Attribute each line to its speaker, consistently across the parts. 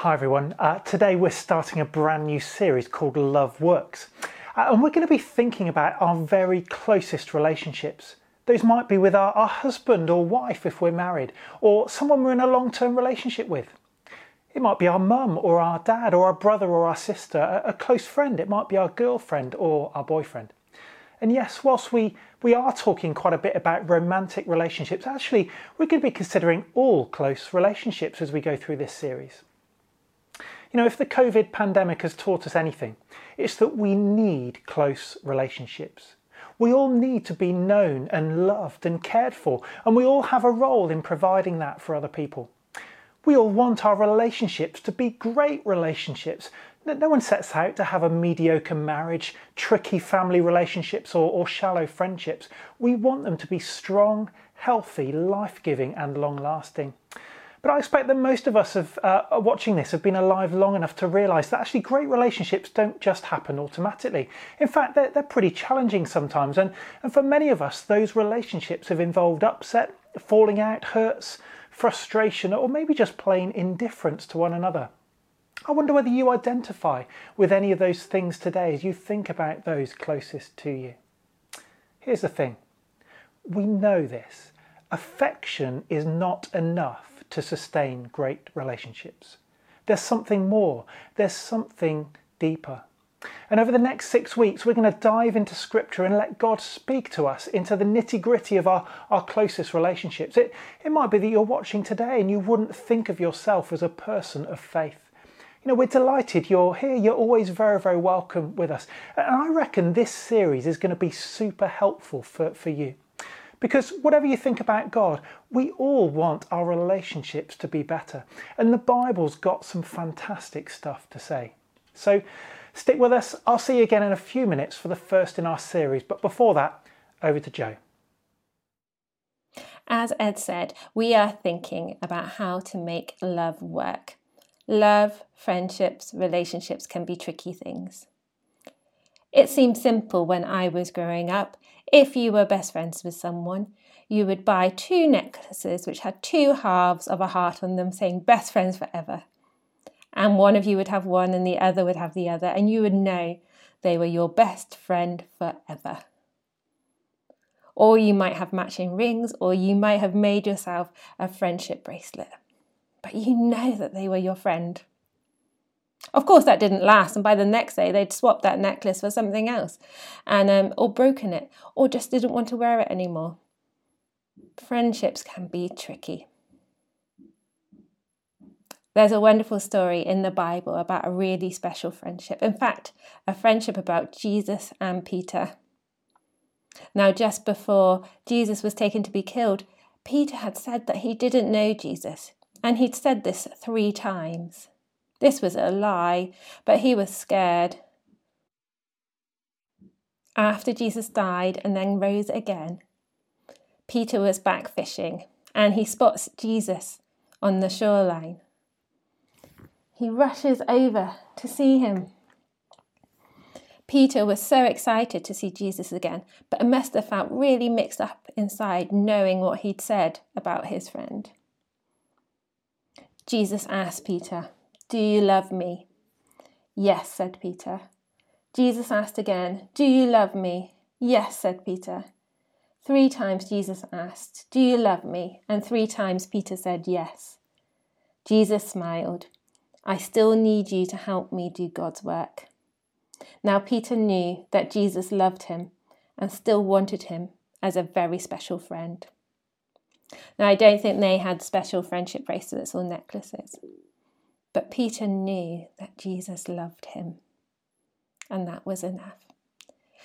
Speaker 1: Hi everyone. Uh, today we're starting a brand new series called Love Works. Uh, and we're going to be thinking about our very closest relationships. Those might be with our, our husband or wife if we're married, or someone we're in a long term relationship with. It might be our mum or our dad or our brother or our sister, a, a close friend. It might be our girlfriend or our boyfriend. And yes, whilst we, we are talking quite a bit about romantic relationships, actually, we're going to be considering all close relationships as we go through this series. You know, if the COVID pandemic has taught us anything, it's that we need close relationships. We all need to be known and loved and cared for, and we all have a role in providing that for other people. We all want our relationships to be great relationships. No one sets out to have a mediocre marriage, tricky family relationships, or, or shallow friendships. We want them to be strong, healthy, life giving, and long lasting. But I expect that most of us have, uh, watching this have been alive long enough to realise that actually great relationships don't just happen automatically. In fact, they're, they're pretty challenging sometimes. And, and for many of us, those relationships have involved upset, falling out, hurts, frustration, or maybe just plain indifference to one another. I wonder whether you identify with any of those things today as you think about those closest to you. Here's the thing we know this affection is not enough to sustain great relationships. There's something more, there's something deeper. And over the next six weeks, we're going to dive into scripture and let God speak to us into the nitty gritty of our, our closest relationships. It, it might be that you're watching today and you wouldn't think of yourself as a person of faith. You know, we're delighted you're here. You're always very, very welcome with us. And I reckon this series is going to be super helpful for, for you. Because whatever you think about God, we all want our relationships to be better. And the Bible's got some fantastic stuff to say. So stick with us. I'll see you again in a few minutes for the first in our series. But before that, over to Joe.
Speaker 2: As Ed said, we are thinking about how to make love work. Love, friendships, relationships can be tricky things. It seemed simple when I was growing up. If you were best friends with someone, you would buy two necklaces which had two halves of a heart on them saying best friends forever. And one of you would have one and the other would have the other, and you would know they were your best friend forever. Or you might have matching rings, or you might have made yourself a friendship bracelet. But you know that they were your friend. Of course, that didn't last, and by the next day, they'd swapped that necklace for something else, and um, or broken it, or just didn't want to wear it anymore. Friendships can be tricky. There's a wonderful story in the Bible about a really special friendship. In fact, a friendship about Jesus and Peter. Now, just before Jesus was taken to be killed, Peter had said that he didn't know Jesus, and he'd said this three times. This was a lie, but he was scared. After Jesus died and then rose again, Peter was back fishing and he spots Jesus on the shoreline. He rushes over to see him. Peter was so excited to see Jesus again, but must have felt really mixed up inside knowing what he'd said about his friend. Jesus asked Peter, do you love me? Yes, said Peter. Jesus asked again, Do you love me? Yes, said Peter. Three times Jesus asked, Do you love me? And three times Peter said, Yes. Jesus smiled. I still need you to help me do God's work. Now Peter knew that Jesus loved him and still wanted him as a very special friend. Now, I don't think they had special friendship bracelets or necklaces. But Peter knew that Jesus loved him, and that was enough.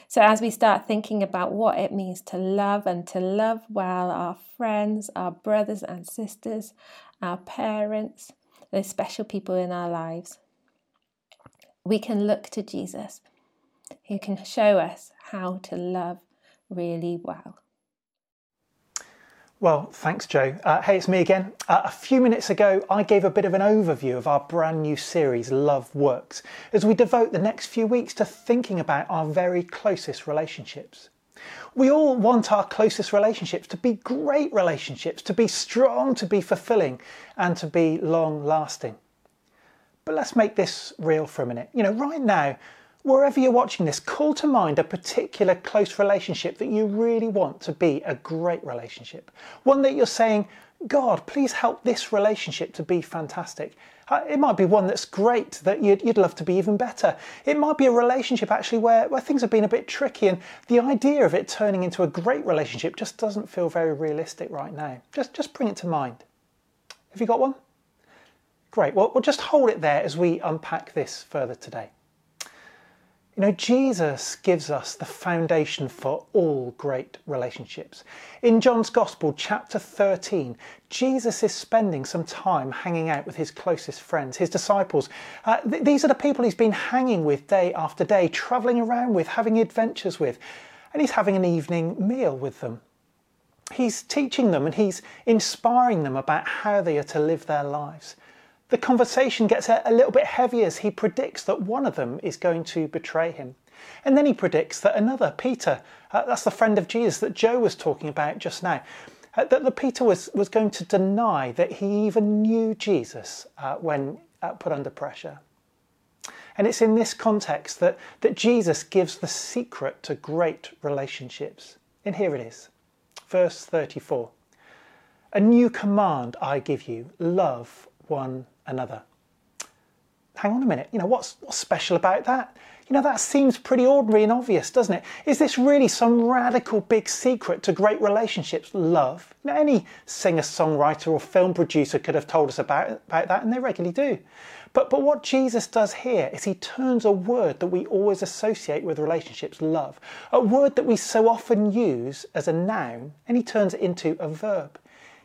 Speaker 2: So, as we start thinking about what it means to love and to love well our friends, our brothers and sisters, our parents, those special people in our lives, we can look to Jesus who can show us how to love really well.
Speaker 1: Well, thanks, Joe. Uh, hey, it's me again. Uh, a few minutes ago, I gave a bit of an overview of our brand new series, Love Works, as we devote the next few weeks to thinking about our very closest relationships. We all want our closest relationships to be great relationships, to be strong, to be fulfilling, and to be long lasting. But let's make this real for a minute. You know, right now, wherever you're watching this, call to mind a particular close relationship that you really want to be a great relationship. One that you're saying, God, please help this relationship to be fantastic. Uh, it might be one that's great, that you'd, you'd love to be even better. It might be a relationship actually where, where things have been a bit tricky and the idea of it turning into a great relationship just doesn't feel very realistic right now. Just, just bring it to mind. Have you got one? Great. Well, we'll just hold it there as we unpack this further today. You know, Jesus gives us the foundation for all great relationships. In John's Gospel, chapter 13, Jesus is spending some time hanging out with his closest friends, his disciples. Uh, th- these are the people he's been hanging with day after day, travelling around with, having adventures with, and he's having an evening meal with them. He's teaching them and he's inspiring them about how they are to live their lives the conversation gets a, a, little bit heavy as he predicts that one of them is going to betray him. And then he predicts that another, Peter, uh, that's the friend of Jesus that Joe was talking about just now, uh, that the Peter was, was going to deny that he even knew Jesus uh, when uh, put under pressure. And it's in this context that, that Jesus gives the secret to great relationships. And here it is, verse 34. A new command I give you love one another. Hang on a minute, you know, what's, what's special about that? You know, that seems pretty ordinary and obvious, doesn't it? Is this really some radical big secret to great relationships? Love. You know, any singer songwriter or film producer could have told us about, about that, and they regularly do. But, but what Jesus does here is he turns a word that we always associate with relationships, love, a word that we so often use as a noun, and he turns it into a verb.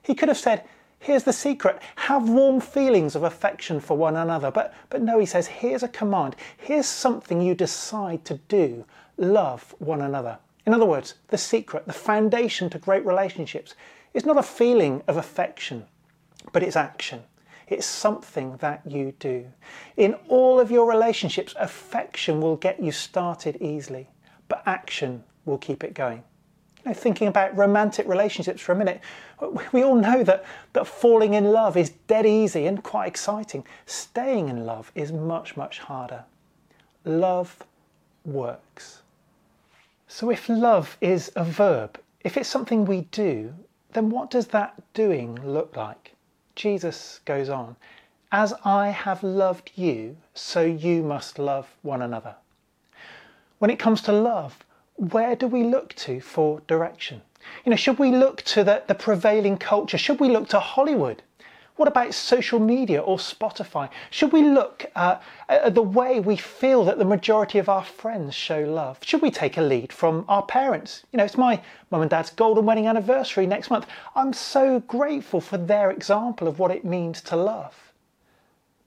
Speaker 1: He could have said, Here's the secret have warm feelings of affection for one another. But, but no, he says, here's a command. Here's something you decide to do love one another. In other words, the secret, the foundation to great relationships is not a feeling of affection, but it's action. It's something that you do. In all of your relationships, affection will get you started easily, but action will keep it going. Know, thinking about romantic relationships for a minute, we all know that, that falling in love is dead easy and quite exciting. Staying in love is much, much harder. Love works. So, if love is a verb, if it's something we do, then what does that doing look like? Jesus goes on, As I have loved you, so you must love one another. When it comes to love, where do we look to for direction? You know, should we look to the, the prevailing culture? Should we look to Hollywood? What about social media or Spotify? Should we look uh, at the way we feel that the majority of our friends show love? Should we take a lead from our parents? You know, it's my mum and dad's golden wedding anniversary next month. I'm so grateful for their example of what it means to love.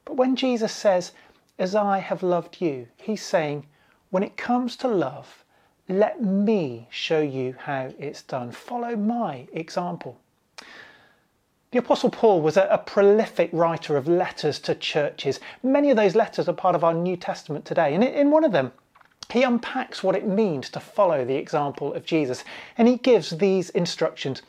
Speaker 1: But when Jesus says, As I have loved you, he's saying, when it comes to love, let me show you how it's done. Follow my example. The Apostle Paul was a, prolific writer of letters to churches. Many of those letters are part of our New Testament today. And in one of them, he unpacks what it means to follow the example of Jesus. And he gives these instructions.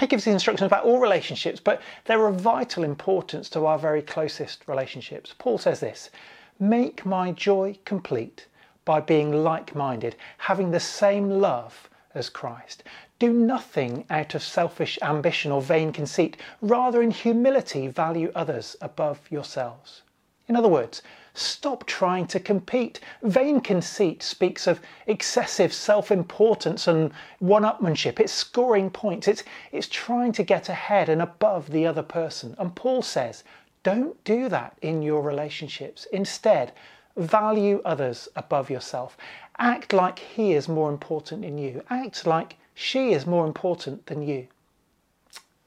Speaker 1: He gives these instructions about all relationships, but they're of vital importance to our very closest relationships. Paul says this Make my joy complete by being like minded, having the same love as Christ. Do nothing out of selfish ambition or vain conceit, rather, in humility, value others above yourselves. In other words, stop trying to compete. Vain conceit speaks of excessive self importance and one upmanship. It's scoring points, it's, it's trying to get ahead and above the other person. And Paul says, don't do that in your relationships. Instead, Value others above yourself. Act like he is more important than you. Act like she is more important than you.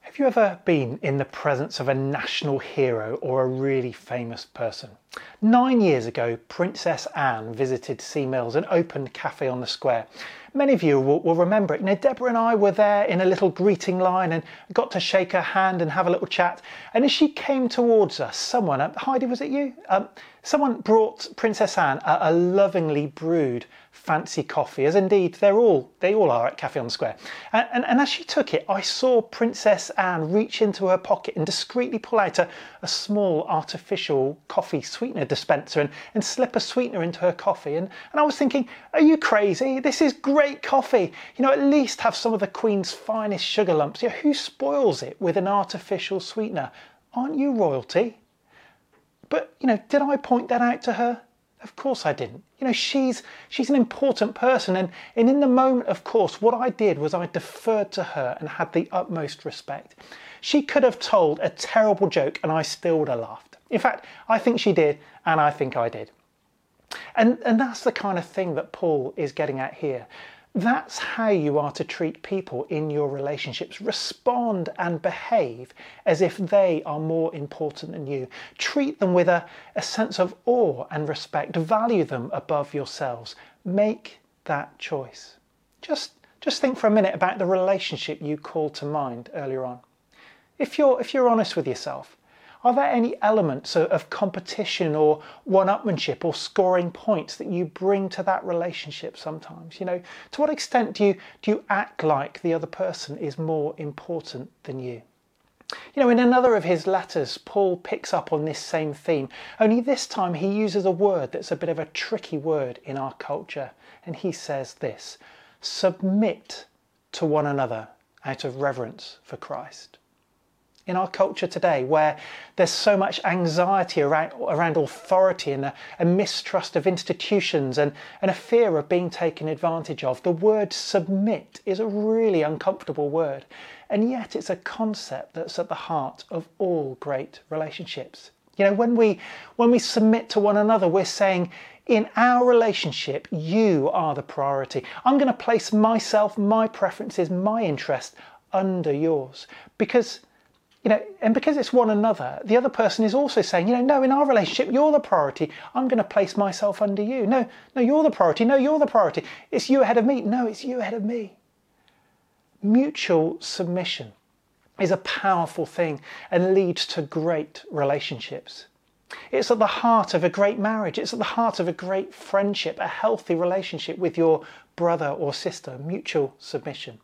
Speaker 1: Have you ever been in the presence of a national hero or a really famous person? Nine years ago, Princess Anne visited Sea Mills, an open cafe on the square. Many of you will, will remember it. Know, Deborah and I were there in a little greeting line and got to shake her hand and have a little chat. And as she came towards us, someone, uh, Heidi, was it you? Um, someone brought Princess Anne a, a lovingly brewed fancy coffee, as indeed they're all they all are at Cafe on the Square. And, and, and, as she took it, I saw Princess Anne reach into her pocket and discreetly pull out a, a small artificial coffee sweetener dispenser and, and slip a sweetener into her coffee. And, and I was thinking, are you crazy? This is great coffee. You know, at least have some of the Queen's finest sugar lumps. You know, who spoils it with an artificial sweetener? Aren't you royalty? But, you know, did I point that out to her? Of course I didn't. You know, she's she's an important person and, and in the moment, of course, what I did was I deferred to her and had the utmost respect. She could have told a terrible joke and I still would have laughed. In fact, I think she did and I think I did. And and that's the kind of thing that Paul is getting at here. That's how you are to treat people in your relationships. Respond and behave as if they are more important than you. Treat them with a, a sense of awe and respect. Value them above yourselves. Make that choice. Just, just think for a minute about the relationship you called to mind earlier on. If you're, if you're honest with yourself, are there any elements of competition or one upmanship or scoring points that you bring to that relationship sometimes? You know, to what extent do you, do you act like the other person is more important than you? You know, in another of his letters, Paul picks up on this same theme, only this time he uses a word that's a bit of a tricky word in our culture. And he says this submit to one another out of reverence for Christ in our culture today where there's so much anxiety around, around authority and a, a mistrust of institutions and, and a fear of being taken advantage of. The word submit is a really uncomfortable word, and yet it's a concept that's at the heart of all great relationships. You know, when we when we submit to one another, we're saying in our relationship, you are the priority. I'm going to place myself, my preferences, my interest under yours because you know, and because it's one another, the other person is also saying, you know, no, in our relationship, you're the priority. I'm going to place myself under you. No, no, you're the priority. No, you're the priority. It's you ahead of me. No, it's you ahead of me. Mutual submission is a powerful thing and leads to great relationships. It's at the heart of a great marriage. It's at the heart of a great friendship, a healthy relationship with your brother or sister, mutual submission.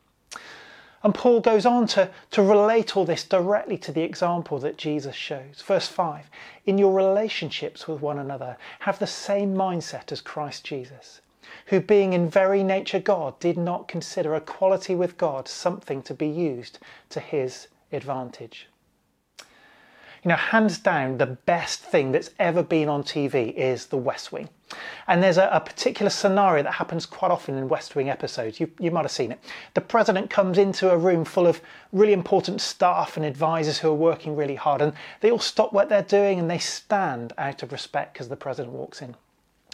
Speaker 1: And Paul goes on to, to relate all this directly to the example that Jesus shows. Verse 5 In your relationships with one another, have the same mindset as Christ Jesus, who, being in very nature God, did not consider equality with God something to be used to his advantage. You know, hands down, the best thing that's ever been on TV is The West Wing. And there's a, a, particular scenario that happens quite often in West Wing episodes. You, you might have seen it. The president comes into a room full of really important staff and advisors who are working really hard, and they all stop what they're doing and they stand out of respect as the president walks in.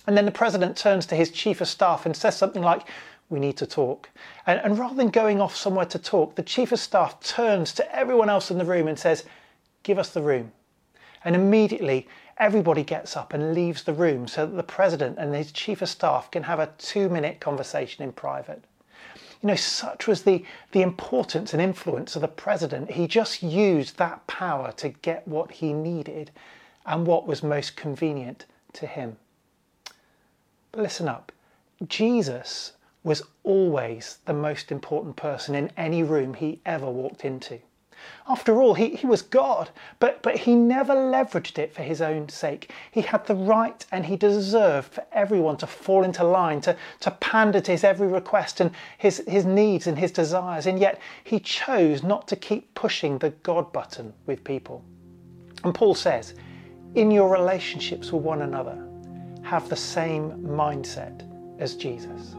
Speaker 1: And then the president turns to his chief of staff and says something like, we need to talk. And, and rather than going off somewhere to talk, the chief of staff turns to everyone else in the room and says, give us the room. And immediately everybody gets up and leaves the room so that the president and his chief of staff can have a two minute conversation in private. You know, such was the, the importance and influence of the president. He just used that power to get what he needed and what was most convenient to him. But listen up Jesus was always the most important person in any room he ever walked into. After all, he, he was God, but, but he never leveraged it for his own sake. He had the right and he deserved for everyone to fall into line, to, to pander to his every request and his, his needs and his desires, and yet he chose not to keep pushing the God button with people. And Paul says, in your relationships with one another, have the same mindset as Jesus.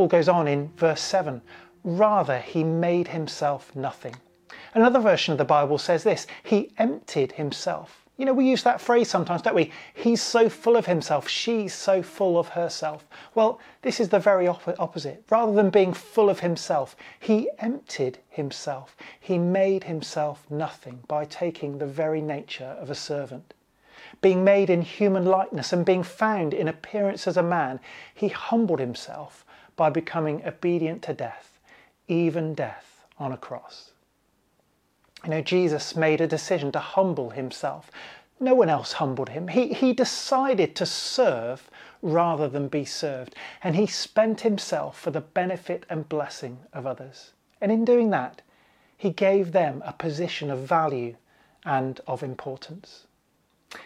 Speaker 1: Paul goes on in verse 7 Rather, he made himself nothing. Another version of the Bible says this He emptied himself. You know, we use that phrase sometimes, don't we? He's so full of himself, she's so full of herself. Well, this is the very op- opposite. Rather than being full of himself, he emptied himself. He made himself nothing by taking the very nature of a servant. Being made in human likeness and being found in appearance as a man, he humbled himself by becoming obedient to death, even death on a cross. You know, Jesus made a decision to humble himself. No one else humbled him. He, he decided to serve rather than be served. And he spent himself for the benefit and blessing of others. And in doing that, he gave them a position of value and of importance.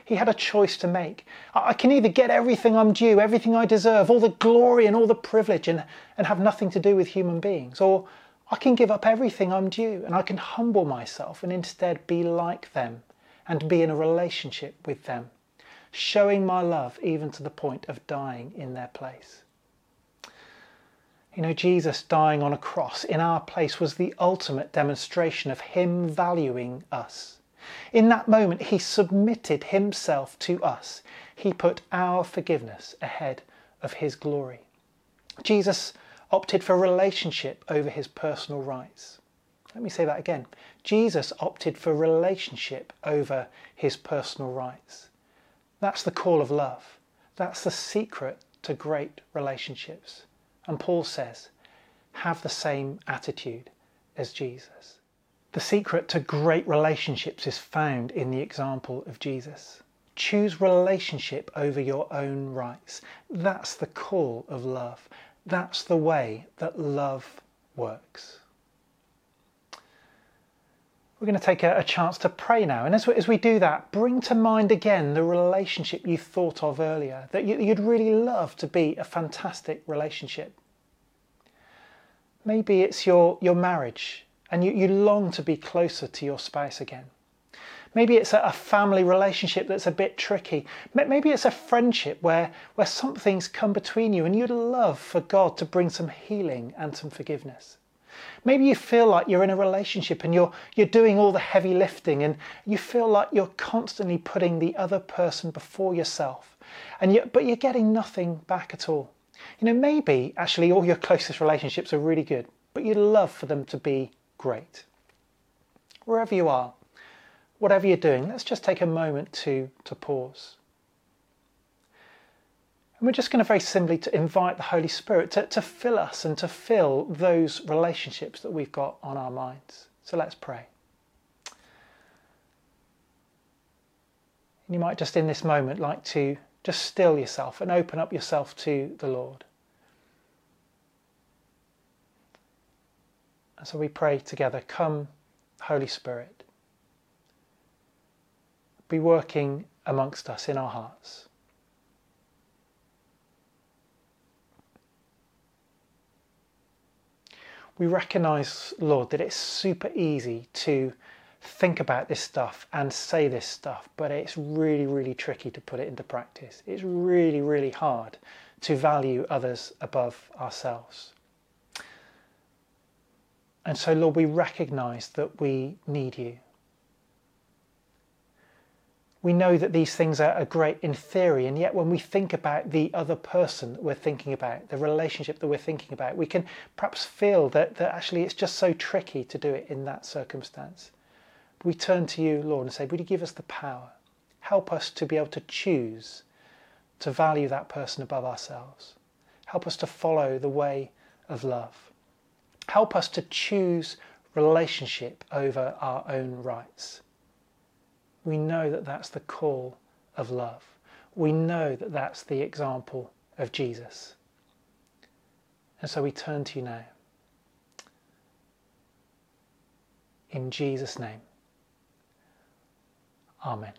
Speaker 1: He had a choice to make. I can either get everything I'm due, everything I deserve, all the glory and all the privilege, and, and have nothing to do with human beings, or I can give up everything I'm due and I can humble myself and instead be like them and be in a relationship with them, showing my love even to the point of dying in their place. You know, Jesus dying on a cross in our place was the ultimate demonstration of Him valuing us. In that moment, He submitted Himself to us. He put our forgiveness ahead of His glory. Jesus opted for relationship over his personal rights. Let me say that again. Jesus opted for relationship over his personal rights. That's the call of love. That's the secret to great relationships. And Paul says, have the same attitude as Jesus. The secret to great relationships is found in the example of Jesus. Choose relationship over your own rights. That's the call of love. That's the way that love works. We're going to take a, a chance to pray now. And as we, as we, do that, bring to mind again the relationship you thought of earlier, that you, you'd really love to be a fantastic relationship. Maybe it's your, your marriage and you, you long to be closer to your spouse again. Maybe it's a family relationship that's a bit tricky. Maybe it's a friendship where, where something's come between you and you'd love for God to bring some healing and some forgiveness. Maybe you feel like you're in a relationship and you're, you're doing all the heavy lifting and you feel like you're constantly putting the other person before yourself, and you, but you're getting nothing back at all. You know, maybe actually all your closest relationships are really good, but you'd love for them to be great. Wherever you are, whatever you're doing, let's just take a moment to, to pause. And we're just going to very simply to invite the Holy Spirit to, to fill us and to fill those relationships that we've got on our minds. So let's pray. And you might just in this moment like to just still yourself and open up yourself to the Lord. And so we pray together, Come, Holy Spirit be working amongst us in our hearts. We recognize, Lord, that it's super easy to think about this stuff and say this stuff, but it's really, really tricky to put it into practice. It's really, really hard to value others above ourselves. And so, Lord, we recognize that we need you we know that these things are, great in theory, and yet when we think about the other person that we're thinking about, the relationship that we're thinking about, we can perhaps feel that, that actually it's just so tricky to do it in that circumstance. We turn to you, Lord, and say, Would you give us the power? Help us to be able to choose to value that person above ourselves. Help us to follow the way of love. Help us to choose relationship over our own rights we know that that's the call of love. We know that that's the example of Jesus. And so we turn to you now. In Jesus' name. Amen.